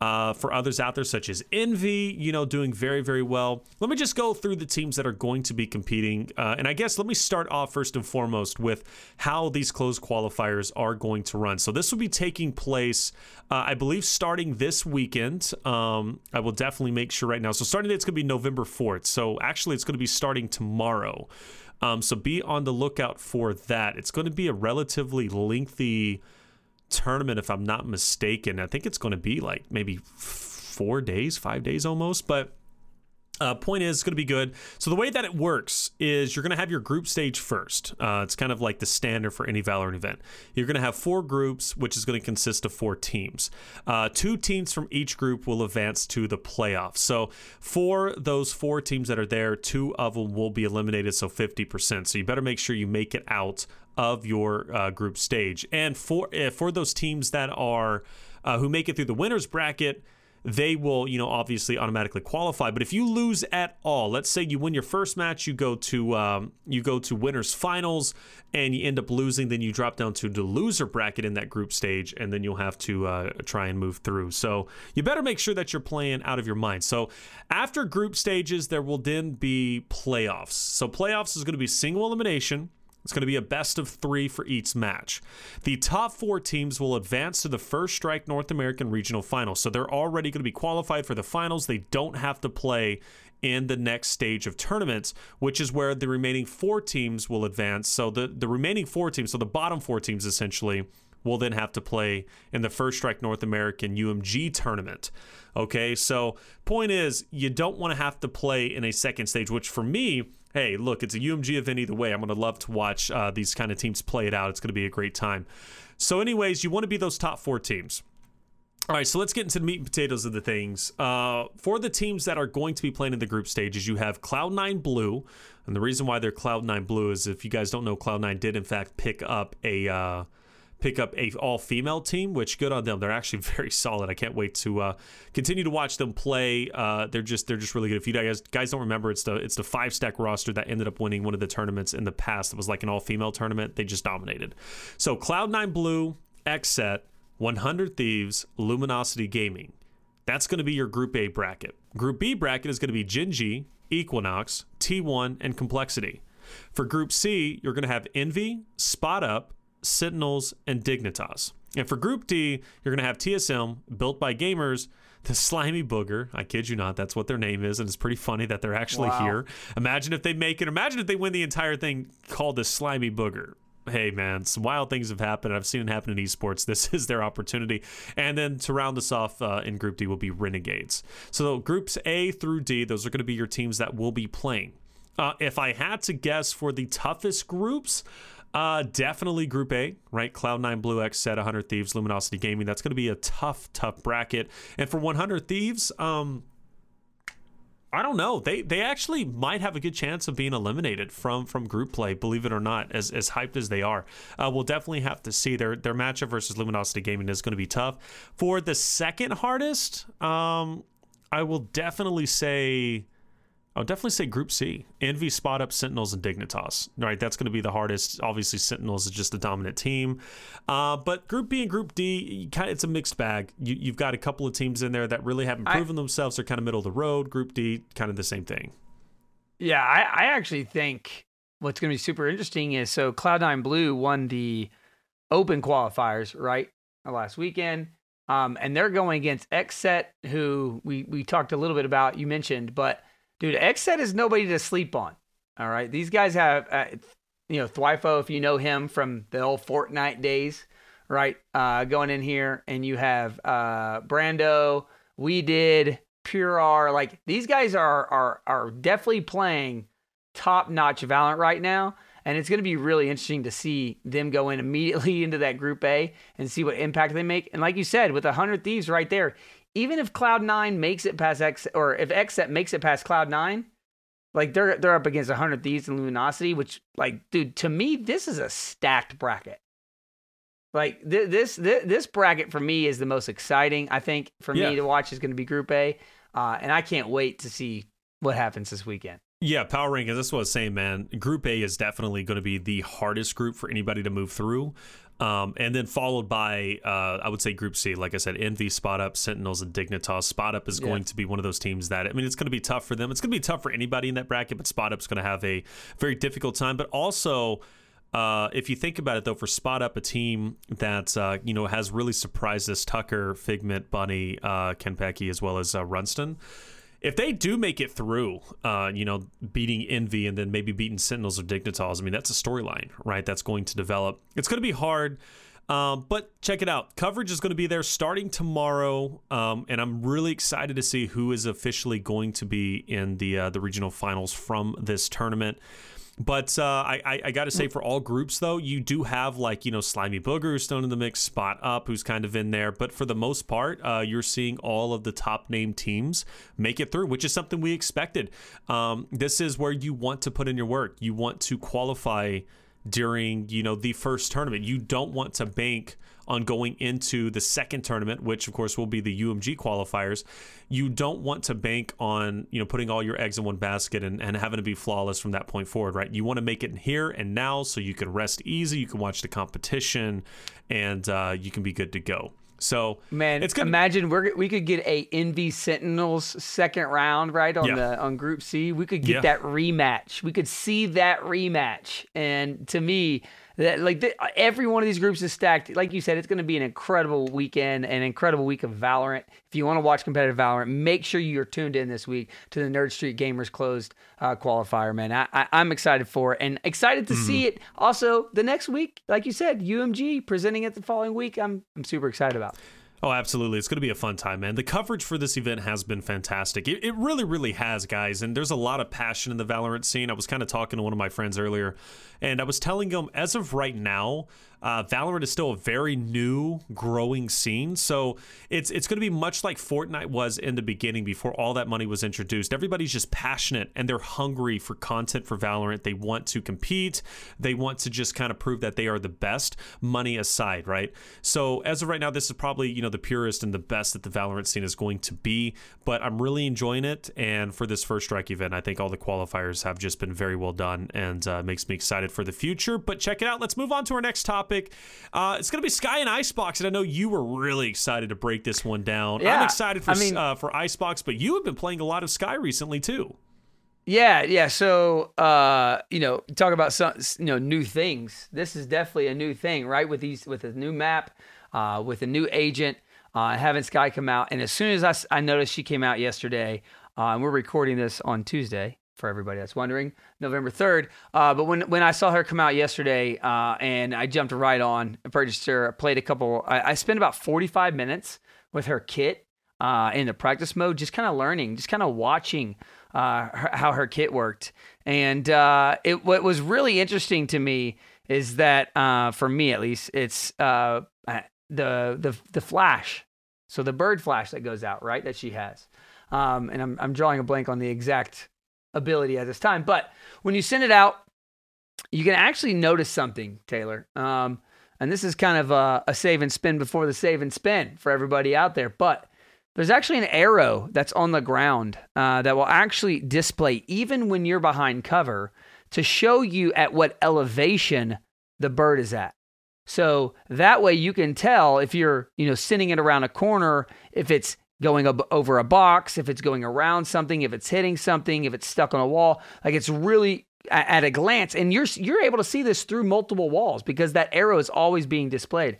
Uh, for others out there, such as Envy, you know, doing very, very well. Let me just go through the teams that are going to be competing. Uh, and I guess let me start off first and foremost with how these closed qualifiers are going to run. So this will be taking place, uh, I believe, starting this weekend. Um, I will definitely make sure right now. So starting date's going to be November 4th. So actually, it's going to be starting tomorrow. Um, so be on the lookout for that. It's going to be a relatively lengthy tournament, if I'm not mistaken. I think it's going to be like maybe four days, five days almost. But uh, point is, it's going to be good. So the way that it works is you're going to have your group stage first. Uh, it's kind of like the standard for any Valorant event. You're going to have four groups, which is going to consist of four teams. Uh, two teams from each group will advance to the playoffs. So for those four teams that are there, two of them will be eliminated, so 50%. So you better make sure you make it out of your uh, group stage. And for uh, for those teams that are uh, who make it through the winners bracket, they will, you know, obviously automatically qualify. But if you lose at all, let's say you win your first match, you go to um, you go to winners finals, and you end up losing, then you drop down to the loser bracket in that group stage, and then you'll have to uh, try and move through. So you better make sure that you're playing out of your mind. So after group stages, there will then be playoffs. So playoffs is going to be single elimination. It's going to be a best of three for each match. The top four teams will advance to the First Strike North American Regional final. So they're already going to be qualified for the finals. They don't have to play in the next stage of tournaments, which is where the remaining four teams will advance. So the, the remaining four teams, so the bottom four teams essentially, will then have to play in the First Strike North American UMG tournament. Okay, so point is, you don't want to have to play in a second stage, which for me, hey, look, it's a UMG event either way. I'm going to love to watch uh, these kind of teams play it out. It's going to be a great time. So, anyways, you want to be those top four teams. All right, so let's get into the meat and potatoes of the things. Uh, for the teams that are going to be playing in the group stages, you have Cloud9 Blue. And the reason why they're Cloud9 Blue is if you guys don't know, Cloud9 did in fact pick up a. Uh, pick up a all female team, which good on them. They're actually very solid. I can't wait to uh, continue to watch them play. Uh, they're just they're just really good. If you guys guys don't remember, it's the it's the five stack roster that ended up winning one of the tournaments in the past. It was like an all female tournament. They just dominated. So Cloud Nine Blue, Xset, 100 Thieves, Luminosity Gaming. That's going to be your Group A bracket. Group B bracket is going to be Gen.G, Equinox, T1, and Complexity. For Group C, you're going to have Envy, Spot Up, Sentinels, and Dignitas. And for Group D, you're going to have TSM, built by gamers, the Slimy Booger. I kid you not, that's what their name is, and it's pretty funny that they're actually Wow. here. Imagine if they make it. Imagine if they win the entire thing called the Slimy Booger. Hey man, some wild things have happened. I've seen it happen in esports. This is their opportunity. And then to round us off uh, in Group D will be Renegades. So groups A through D, those are going to be your teams that will be playing. Uh, if I had to guess for the toughest groups, uh, definitely Group A, right? Cloud9, Blue X, Set, 100 Thieves, Luminosity Gaming. That's going to be a tough, tough bracket. And for 100 Thieves, um, I don't know. They they actually might have a good chance of being eliminated from from group play. Believe it or not, as as hyped as they are, uh, we'll definitely have to see their their matchup versus Luminosity Gaming is going to be tough. For the second hardest, um, I will definitely say. I would definitely say Group C. Envy, Spot Up, Sentinels, and Dignitas. Right, that's going to be the hardest. Obviously, Sentinels is just the dominant team. Uh, but Group B and Group D, you kind of, it's a mixed bag. You, you've got a couple of teams in there that really haven't I- proven themselves. They're kind of middle of the road. Group D, kind of the same thing. Yeah, I, I actually think what's going to be super interesting is so Cloud9 Blue won the Open qualifiers right last weekend, um, and they're going against XSET, who we we talked a little bit about. You mentioned, but dude, XSET is nobody to sleep on. All right, these guys have, uh, you know, Thwifo, if you know him from the old Fortnite days, right? Uh, going in here, and you have uh, Brando. We did Pure R. Like these guys are are are definitely playing top notch Valorant right now. And it's going to be really interesting to see them go in immediately into that Group A and see what impact they make. And like you said, with 100 Thieves right there, even if Cloud9 makes it past X, or if XSET makes it past Cloud9, like they're they're up against 100 Thieves and Luminosity, which, like, dude, to me, this is a stacked bracket. Like th- this, this this bracket for me is the most exciting. I think for Yeah. me to watch is going to be Group A, uh, and I can't wait to see what happens this weekend. Yeah, power rankings. That's what I was saying, man. Group A is definitely going to be the hardest group for anybody to move through. Um, and then followed by, uh, I would say, Group C. Like I said, Envy, Spot Up, Sentinels, and Dignitas. Spot Up is Yeah. going to be one of those teams that, I mean, it's going to be tough for them. It's going to be tough for anybody in that bracket, but Spot Up's going to have a very difficult time. But also, uh, if you think about it, though, for Spot Up, a team that, uh, you know, has really surprised us Tucker, Figment, Bunny, uh, Ken Pecky, as well as uh, Runston if they do make it through, uh, you know, beating Envy and then maybe beating Sentinels or Dignitas, I mean, that's a storyline, right? That's going to develop. It's going to be hard, um, but check it out. Coverage is going to be there starting tomorrow, um, and I'm really excited to see who is officially going to be in the uh, the regional finals from this tournament. But uh, I, I, I got to say, for all groups, though, you do have like, you know, Slimy Booger who's still in the mix, Spot Up who's kind of in there. But for the most part, uh, you're seeing all of the top name teams make it through, which is something we expected. Um, this is where you want to put in your work. You want to qualify during, you know, the first tournament. You don't want to bank on going into the second tournament, which of course will be the UMG qualifiers. You don't want to bank on, you know, putting all your eggs in one basket and, and having to be flawless from that point forward, right? You want to make it here and now so you can rest easy, you can watch the competition, and uh, you can be good to go. So Man, it's gonna imagine we're, we could get a Envy Sentinels second round right on Yeah. the on Group C. We could get Yeah. that rematch. We could see that rematch. And to me, like the, every one of these groups is stacked. Like you said, it's going to be an incredible weekend, an incredible week of Valorant. If you want to watch competitive Valorant, make sure you're tuned in this week to the Nerd Street Gamers Closed uh, qualifier. Man, I, I'm excited for it and excited to see Mm-hmm. it. Also, the next week, like you said, UMG presenting it the following week. I'm I'm super excited about. Oh, absolutely. It's going to be a fun time, man. The coverage for this event has been fantastic. It, it really, really has, guys. And there's a lot of passion in the Valorant scene. I was kind of talking to one of my friends earlier, and I was telling him, as of right now, uh, Valorant is still a very new, growing scene. So it's it's going to be much like Fortnite was in the beginning before all that money was introduced. Everybody's just passionate and they're hungry for content for Valorant. They want to compete. They want to just kind of prove that they are the best, money aside, right? So as of right now, this is probably you know the purest and the best that the Valorant scene is going to be. But I'm really enjoying it. And for this first strike event, I think all the qualifiers have just been very well done and uh, makes me excited for the future. But check it out. Let's move on to our next topic. Topic. Uh, it's going to be Skye and Icebox, and I know you were really excited to break this one down. Yeah, I'm excited for I mean- uh, for Icebox, but you have been playing a lot of Skye recently too. Yeah, yeah. So, uh, you know, talk about some, you know, new things. This is definitely a new thing, right? With these, with a new map, uh, with a new agent, uh, having Skye come out. And as soon as I noticed she came out yesterday, uh, and we're recording this on Tuesday for everybody that's wondering, November third. Uh, but when when I saw her come out yesterday, uh, and I jumped right on, I purchased her, I played a couple. I, I spent about forty five minutes with her kit uh, in the practice mode, just kind of learning, just kind of watching uh, her, how her kit worked. And uh, it what was really interesting to me is that uh, for me at least, it's the the the flash, so the bird flash that goes out, right? That she has. Um, and I'm I'm drawing a blank on the exact ability at this time, but when you send it out, you can actually notice something, Taylor. Um, and this is kind of a, a save and spin before the save and spin for everybody out there, but there's actually an arrow that's on the ground uh, that will actually display even when you're behind cover to show you at what elevation the bird is at. So that way you can tell if you're, you know, sending it around a corner, if it's going ab- over a box, if it's going around something, if it's hitting something, if it's stuck on a wall. Like it's really at a glance, and you're you're able to see this through multiple walls because that arrow is always being displayed.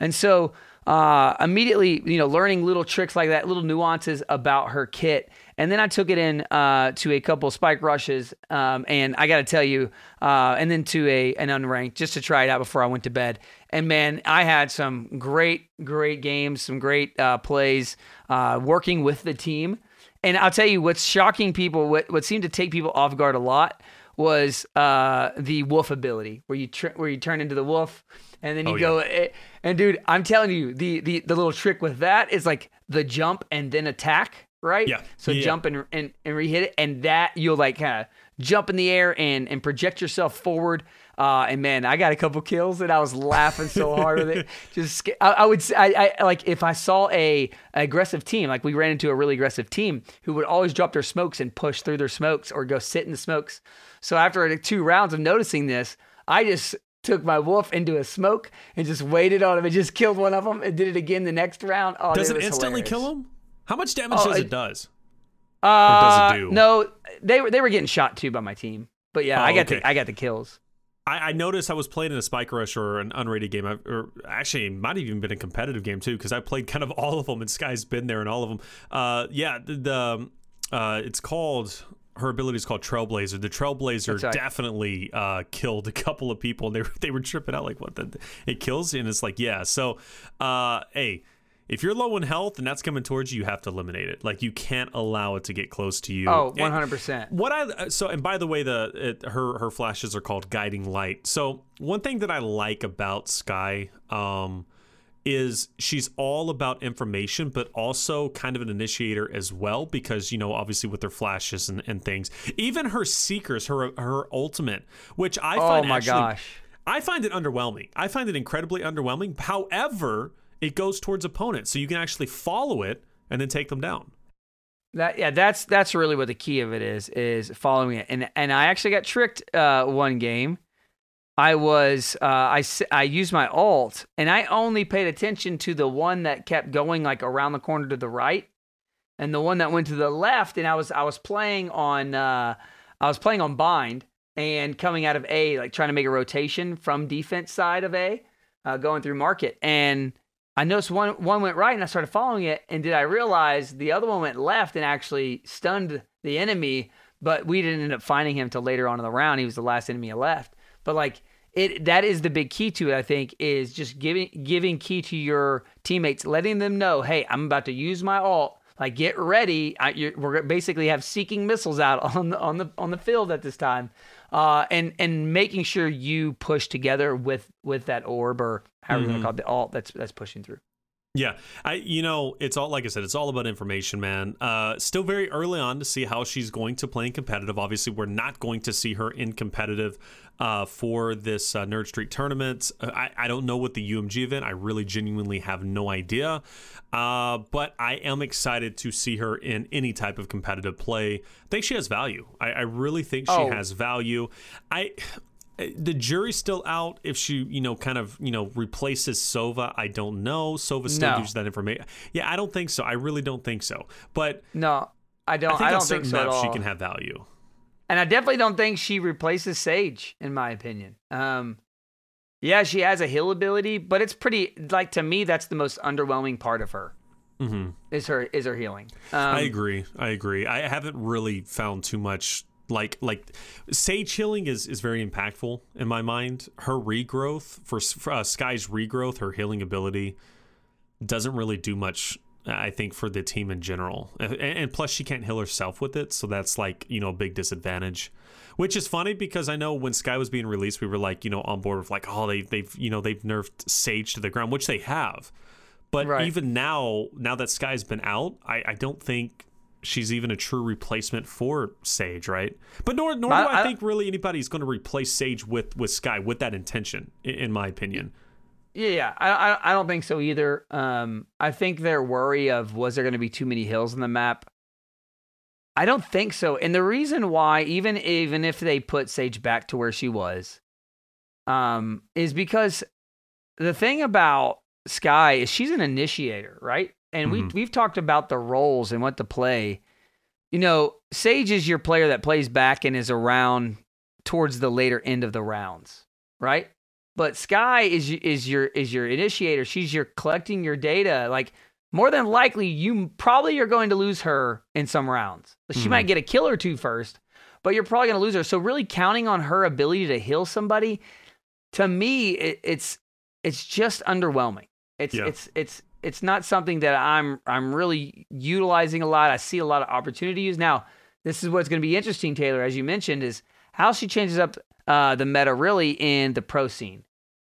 And so uh, immediately, you know, learning little tricks like that, little nuances about her kit. And then I took it in uh, to a couple spike rushes, um, and I got to tell you, uh, and then to a an unranked just to try it out before I went to bed. And man, I had some great, great games, some great uh, plays uh, working with the team. And I'll tell you what's shocking people, what what seemed to take people off guard a lot was uh, the wolf ability, where you tr- where you turn into the wolf, and then you Oh, go. eh, And dude, I'm telling you, the the the little trick with that is like the jump and then attack, right? Yeah. So Yeah. jump and and and re-hit it, and that you'll like kind of jump in the air and and project yourself forward. Uh, and man, I got a couple kills, and I was laughing so hard with it. Just, I, I would, say, I, I like if I saw a aggressive team, like we ran into a really aggressive team who would always drop their smokes and push through their smokes or go sit in the smokes. So after two rounds of noticing this, I just took my wolf into a smoke and just waited on him and just killed one of them and did it again the next round. Oh, Does dude, it instantly hilarious. kill him? How much damage Oh, does it- it does? Uh, does it do? No, they were they were getting shot too by my team. But yeah, Oh, I got okay. the I got the kills. I, I noticed I was playing in a spike rush or an unrated game, I, or actually it might have even been a competitive game too, because I played kind of all of them, and Skye's been there in all of them. Uh, yeah, the, the uh, it's called her ability is called Trailblazer. The Trailblazer right. definitely uh, killed a couple of people, and they were they were tripping out like, what the it kills, you? and it's like, yeah. So, uh, hey. If you're low in health and that's coming towards you, you have to eliminate it. Like you can't allow it to get close to you. Oh, 100%. what I so and by the way, the it, her her flashes are called guiding light. So one thing that I like about Skye um, is she's all about information, but also kind of an initiator as well, because you know obviously with her flashes and, and things, even her seekers, her her ultimate, which I Oh find my actually- gosh. I find it underwhelming. I find it incredibly underwhelming. However, it goes towards opponents, so you can actually follow it and then take them down. That yeah, that's that's really what the key of it is is following it. And and I actually got tricked uh, one game. I was uh, I I used my ult and I only paid attention to the one that kept going like around the corner to the right, and the one that went to the left. And I was I was playing on uh, I was playing on bind and coming out of A like trying to make a rotation from defense side of A, uh, going through market and. I noticed one one went right and I started following it. And did I realize the other one went left and actually stunned the enemy? But we didn't end up finding him till later on in the round. He was the last enemy left. But like it, that is the big key to it. I think is just giving giving key to your teammates, letting them know, hey, I'm about to use my ult. Like get ready. I, you're, we're basically have seeking missiles out on the on the on the field at this time, uh, and and making sure you push together with with that orb or however you want to call it, the ult that's that's pushing through. Yeah, I you know it's all like I said, it's all about information, man. Uh, still very early on to see how she's going to play in competitive. Obviously, we're not going to see her in competitive uh, for this uh, Nerd Street tournament. Uh, I I don't know what the UMG event. I really genuinely have no idea. Uh, but I am excited to see her in any type of competitive play. I think she has value. I, I really think she Oh. has value. I the jury's still out if she, you know, kind of, you know, replaces Sova. I don't know. Sova still No. uses that information. Yeah, I don't think so. I really don't think so. But No, I don't. I I, think on don't certain think so maps she can have value. And I definitely don't think she replaces Sage, in my opinion. Um, yeah, she has a heal ability, but it's pretty like to me that's the most underwhelming part of her hmm is her is her healing. Um, I agree. I agree. I haven't really found too much like like sage healing is is very impactful in my mind. Her regrowth for, for uh, Skye's regrowth, her healing ability doesn't really do much. I think for the team in general, and, and plus she can't heal herself with it, so that's like you know a big disadvantage. Which is funny because I know when Skye was being released, we were like you know on board with like oh they they've you know they've nerfed Sage to the ground, which they have. But Right. even now, now that Skye's been out, I, I don't think she's even a true replacement for Sage, right? But nor nor do I- I, I- think really anybody's going to replace Sage with with Skye with that intention, in, in my opinion. Yeah, yeah. I, I I don't think so either. Um, I think their worry of was there going to be too many hills in the map. I don't think so. And the reason why, even even if they put Sage back to where she was, um, is because the thing about Skye is she's an initiator, right? And we Mhm. we've talked about the roles and what to play. You know, Sage is your player that plays back and is around towards the later end of the rounds, right? But Skye is is your is your initiator. She's your collecting your data. Like more than likely, you probably are going to lose her in some rounds. She Mhm. might get a kill or two first, but you're probably going to lose her. So really counting on her ability to heal somebody, to me, it, it's it's just underwhelming. It's Yeah. it's it's it's not something that I'm I'm really utilizing a lot. I see a lot of opportunities now. This is what's going to be interesting, Taylor, as you mentioned, is how she changes up uh, the meta really in the pro scene,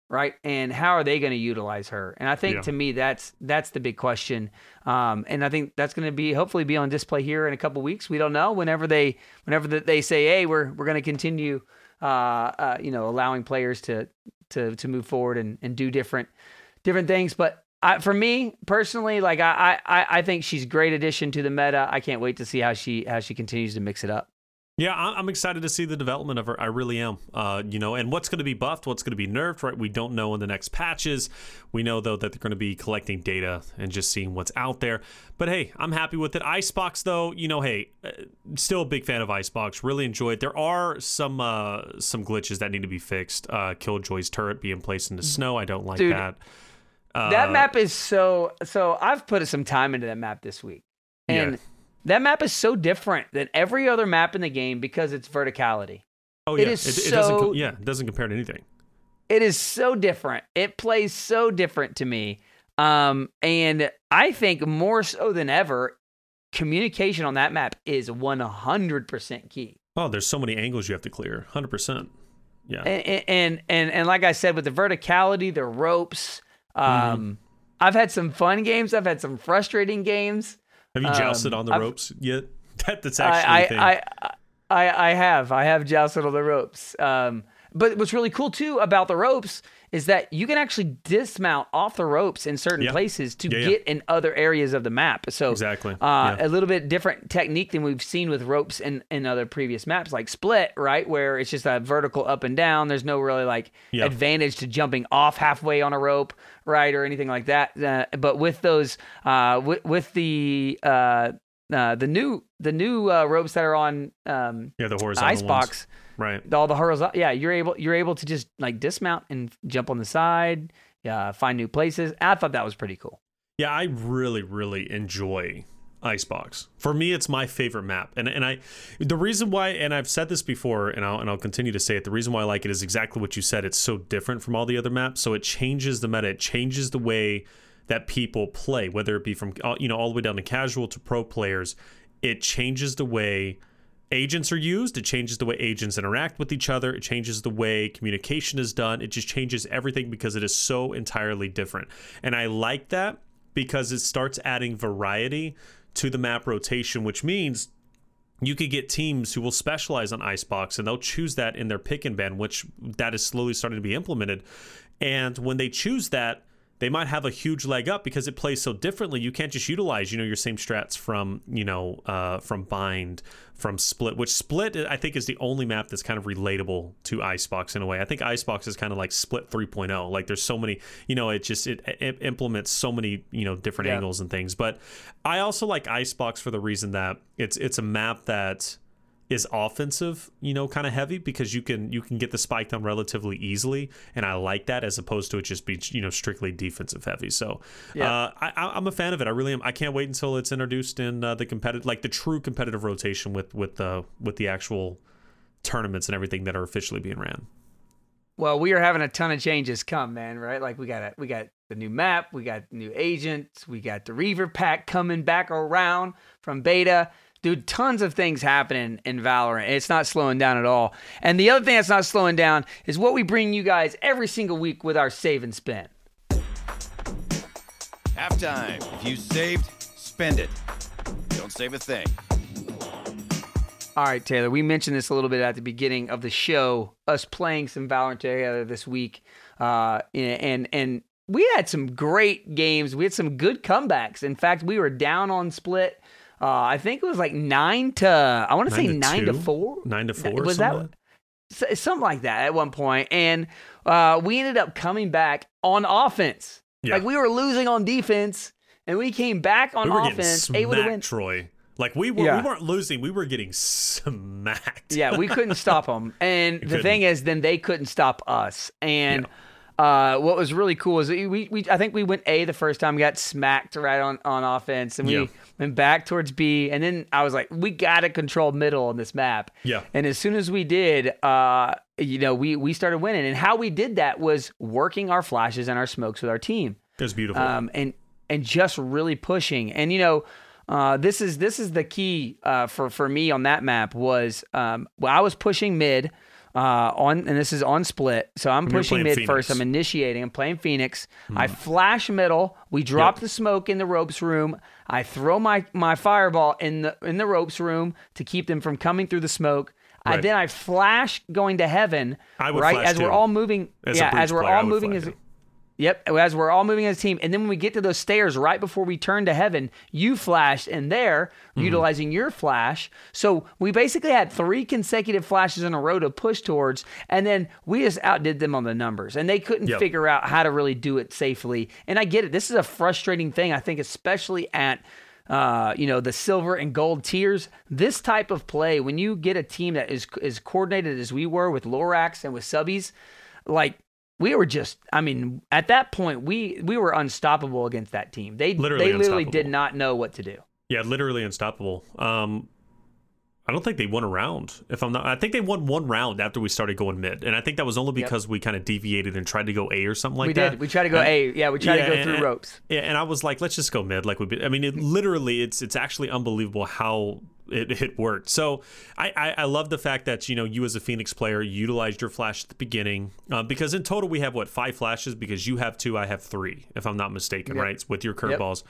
right? And how are they going to utilize her? And I think Yeah. to me that's that's the big question. Um, and I think that's going to be hopefully be on display here in a couple weeks. We don't know whenever they whenever they say, hey, we're we're going to continue, uh, uh, you know, allowing players to to to move forward and, and do different different things. But I, for me personally, like I, I I think she's a great addition to the meta. I can't wait to see how she how she continues to mix it up. Yeah, I'm excited to see the development of her. I really am. Uh, you know, and what's going to be buffed, what's going to be nerfed, right? We don't know in the next patches. We know though that they're going to be collecting data and just seeing what's out there. But hey, I'm happy with it. Icebox though, you know, hey, uh, still a big fan of Icebox. Really enjoy it. There are some uh, some glitches that need to be fixed. Uh, Killjoy's turret being placed in the snow. I don't like Dude, that. Uh, that map is so so i've put some time into that map this week and Yeah. that map is so different than every other map in the game because it's verticality Oh it yeah, is it, it doesn't. co- yeah, it doesn't compare to anything. it is so different it plays so different to me um and i think more so than ever communication on that map is 100% key Oh, there's so many angles you have to clear. Hundred percent. Yeah. and and and and like I said, with the verticality, the ropes. Um, Mm-hmm. I've had some fun games. I've had some frustrating games. Have you jousted um, on the I've- ropes yet? That, that's actually a I, thing. I, I, I, I have. I have jousted on the ropes. Um, but what's really cool too about the ropes is that you can actually dismount off the ropes in certain Yeah. places to Yeah, yeah. get in other areas of the map. So Exactly. uh, Yeah. a little bit different technique than we've seen with ropes in, in other previous maps, like Split, right, where it's just a vertical up and down. There's no really like Yeah. advantage to jumping off halfway on a rope, right, or anything like that. Uh, but with those, uh, with, with the uh, uh, the new the new uh, ropes that are on um, yeah, the horizontal Icebox, ones. Right. all the horizontal, yeah, you're able you're able to just like dismount and jump on the side, yeah, find new places. I thought that was pretty cool. Yeah, I really, really enjoy Icebox. For me, it's my favorite map, and and I, the reason why, and I've said this before, and I'll and I'll continue to say it. The reason why I like it is exactly what you said. It's so different from all the other maps, so it changes the meta. It changes the way that people play, whether it be from uh, you know all the way down to casual to pro players. It changes the way agents are used. It changes the way agents interact with each other. It changes the way communication is done. It just changes everything because it is so entirely different. And I like that because it starts adding variety to the map rotation, which means you could get teams who will specialize on icebox and they'll choose that in their pick and ban which that is slowly starting to be implemented and when they choose that they might have a huge leg up because it plays so differently. You can't just utilize, you know, your same strats from, you know, uh, from bind, from split, which split I think is the only map that's kind of relatable to Icebox in a way. I think Icebox is kind of like split 3.0. Like there's so many, you know, it just it, it implements so many, you know, different Yeah. angles and things. But I also like Icebox for the reason that it's it's a map that is offensive, you know, kind of heavy because you can you can get the spike down relatively easily, and I like that as opposed to it just be you know strictly defensive heavy. So Yeah. uh, I, I'm a fan of it. I really am. I can't wait until it's introduced in uh, the competitive, like the true competitive rotation with with the with the actual tournaments and everything that are officially being ran. Well, we are having a ton of changes come, man, right? Like we got a, we got the new map, we got new agents, we got the Reaver pack coming back around from beta. Dude, tons of things happening in Valorant. It's not slowing down at all. And the other thing that's not slowing down is what we bring you guys every single week with our save and spin. Halftime. If you saved, spend it. Don't save a thing. All right, Taylor, we mentioned this a little bit at the beginning of the show, us playing some Valorant together this week. Uh, and and we had some great games. We had some good comebacks. In fact, we were down on split. Uh, I think it was like nine to I want to say Nine to nine to four. Nine to four. Was something that something like that at one point? And uh, we ended up coming back on offense. Yeah. Like we were losing on defense, and we came back on we were offense, getting able to win. smacked, Troy. Like we were, Yeah. we weren't losing. We were getting smacked. Yeah, we couldn't stop them. And the couldn't. thing is, then they couldn't stop us. And uh, what was really cool is we, we I think we went A the first time, got smacked right on, on offense, and we Yeah. went back towards B. And then I was like, we got to control middle on this map. Yeah. And as soon as we did, uh, you know, we we started winning. And how we did that was working our flashes and our smokes with our team it was beautiful. um, and and just really pushing. And you know, uh, this is this is the key uh, for for me on that map was um, well, I was pushing mid. Uh, on and this is on split, so I'm pushing mid Phoenix. Hmm. first. I'm initiating. I'm playing Phoenix. I flash middle. We drop Yep. the smoke in the ropes room. I throw my my fireball in the in the ropes room to keep them from coming through the smoke. I then I flash going to heaven. I would right flash as we're all moving. As yeah, as we're player, all moving as. Yep, as we're all moving as a team, and then when we get to those stairs right before we turn to heaven, you flashed in there, Mm-hmm. utilizing your flash. So we basically had three consecutive flashes in a row to push towards, and then we just outdid them on the numbers, and they couldn't Yep. figure out how to really do it safely. And I get it; this is a frustrating thing. I think, especially at uh, you know the silver and gold tiers. This type of play, when you get a team that is as coordinated as we were with Lorax and with Subbies, like we were just i mean at that point we we were unstoppable against that team they Literally they literally did not know what to do Yeah, literally unstoppable. Um, I don't think they won a round. If I'm not, I think they won one round after we started going mid, and I think that was only because we kind of deviated and tried to go A or something like we that. We did we tried to go And- a yeah we tried to go and- through and- ropes Yeah, and I was like, let's just go mid. Like we, I mean, it literally, it's it's actually unbelievable how it, it worked. So I, I I love the fact that you know you as a Phoenix player utilized your flash at the beginning uh, because in total we have what five flashes because you have two, I have three, if I'm not mistaken, Yep. right? With your curveballs.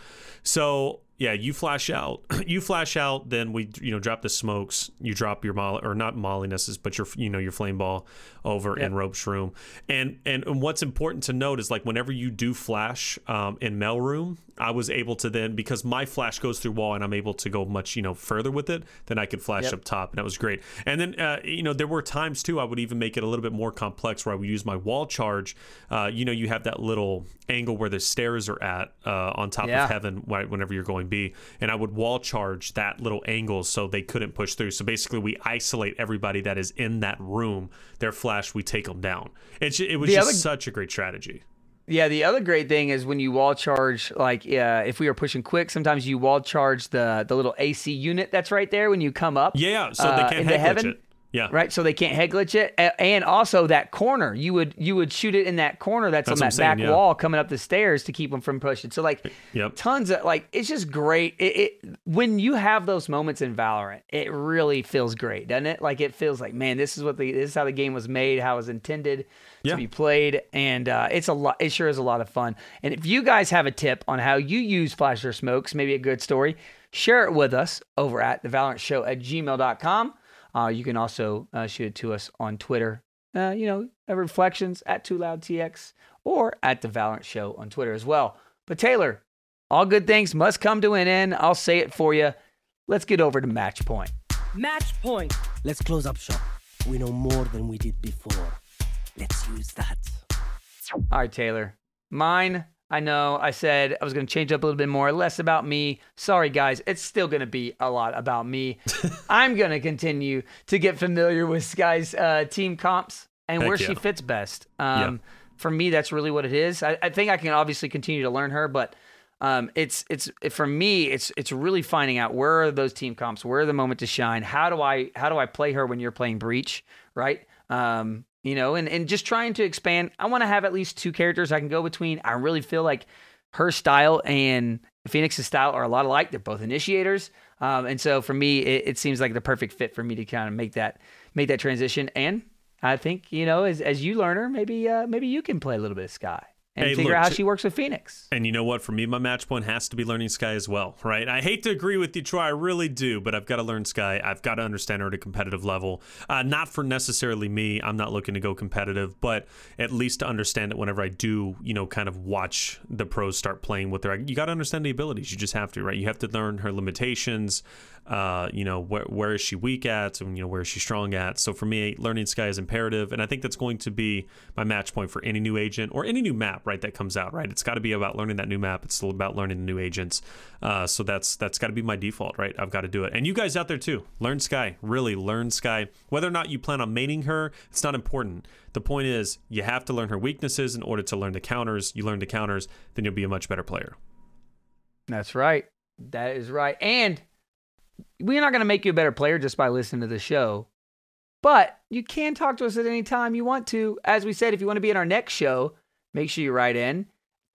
So yeah, you flash out, you flash out, then we you know drop the smokes, you drop your molly or not mollynesses, but your you know your flame ball over in ropes room, and, and and what's important to note is like whenever you do flash um, in Mel room, I was able to then because my flash goes through wall and I'm able to go much you know further with it, then I could flash Yep. up top, and that was great. And then uh, you know there were times too I would even make it a little bit more complex where I would use my wall charge. Uh, you know you have that little angle where the stairs are at uh, on top Yeah. of heaven right, whenever you're going B, and I would wall charge that little angle so they couldn't push through. So basically, we isolate everybody that is in that room. Their flash, we take them down. It's it was The just other- such a great strategy. Yeah the other great thing is when you wall charge like uh, if we were pushing quick sometimes you wall charge the the little ac unit that's right there when you come up Yeah, so uh, they can't head heaven. it. Yeah, right? So they can't head glitch it, and also that corner, you would you would shoot it in that corner that's, That's on that back yeah. wall coming up the stairs to keep them from pushing. So like, Yep. tons of like, it's just great. It, it when you have those moments in Valorant, it really feels great, doesn't it? Like it feels like, man, this is what the this is how the game was made, how it was intended Yeah. to be played, and uh, it's a lot. It sure is a lot of fun. And if you guys have a tip on how you use flasher smokes, maybe a good story, share it with us over at the Valorant Show at gmail.com. Uh, you can also uh, shoot it to us on Twitter. Uh, you know, uh, reflections at 2Loud TX or at the Valorant Show on Twitter as well. But Taylor, all good things must come to an end. I'll say it for you. Let's get over to match point. Match point. Let's close up shop. We know more than we did before. Let's use that. All right, Taylor. Mine, I know I said I was going to change up a little bit more, less about me. Sorry, guys. It's still going to be a lot about me. I'm going to continue to get familiar with Skye's uh, team comps and Heck where yeah. she fits best. Um, For me, that's really what it is. I, I think I can obviously continue to learn her, but um, it's it's for me, it's it's really finding out where are those team comps, where are the moment to shine. How do I how do I play her when you're playing Breach, right? Um, you know, and and just trying to expand. I want to have at least two characters I can go between. I really feel like her style and Phoenix's style are a lot alike. They're both initiators, um, and so for me, it, it seems like the perfect fit for me to kind of make that make that transition. And I think you know, as as you learn her, maybe uh, maybe you can play a little bit of Skye and Hey, figure look, out how she works with Phoenix. And you know what? For me, my match point has to be learning Skye as well, right? I hate to agree with you, Troy. I really do, but I've got to learn Skye. I've got to understand her at a competitive level. Uh, not for necessarily me. I'm not looking to go competitive, but at least to understand it whenever I do, you know, kind of watch the pros start playing with her. You got to understand the abilities. You just have to, right? You have to learn her limitations. Uh, you know, where, where is she weak at, and you know where is she strong at. So for me, learning Skye is imperative, and I think that's going to be my match point for any new agent or any new map, right? That comes out, right? It's got to be about learning that new map. It's still about learning the new agents. Uh, so that's that's got to be my default, right? I've got to do it. And you guys out there too, learn Skye. Really learn Skye. Whether or not you plan on maining her, it's not important. The point is, you have to learn her weaknesses in order to learn the counters. You learn the counters, then you'll be a much better player. That's right. That is right. And we're not going to make you a better player just by listening to the show. But you can talk to us at any time you want to. As we said, if you want to be in our next show, make sure you write in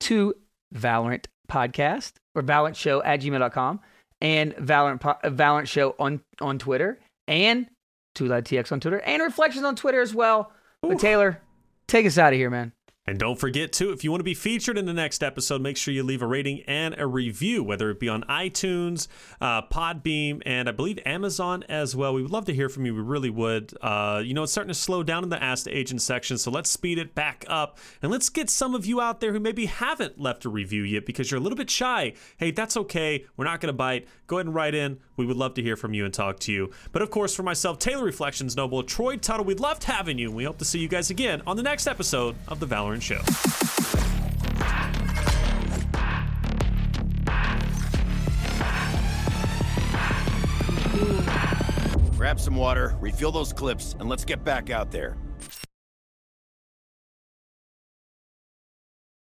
to Valorant Podcast or Valorant Show at gmail.com and Valorant, po- uh, Valorant Show on, on Twitter and 2TX on Twitter and Reflections on Twitter as well. But Taylor, take us out of here, man. And don't forget to, if you want to be featured in the next episode, make sure you leave a rating and a review, whether it be on iTunes, uh, Podbean, and I believe Amazon as well. We would love to hear from you. We really would. Uh, you know, it's starting to slow down in the Ask the Agent section, so let's speed it back up and let's get some of you out there who maybe haven't left a review yet because you're a little bit shy. Hey, that's okay. We're not going to bite. Go ahead and write in. We would love to hear from you and talk to you. But of course, for myself, Taylor Reflections Noble, Troy Tuttle, we loved having you. We hope to see you guys again on the next episode of The Valorant Show. Grab some water, refill those clips, and let's get back out there.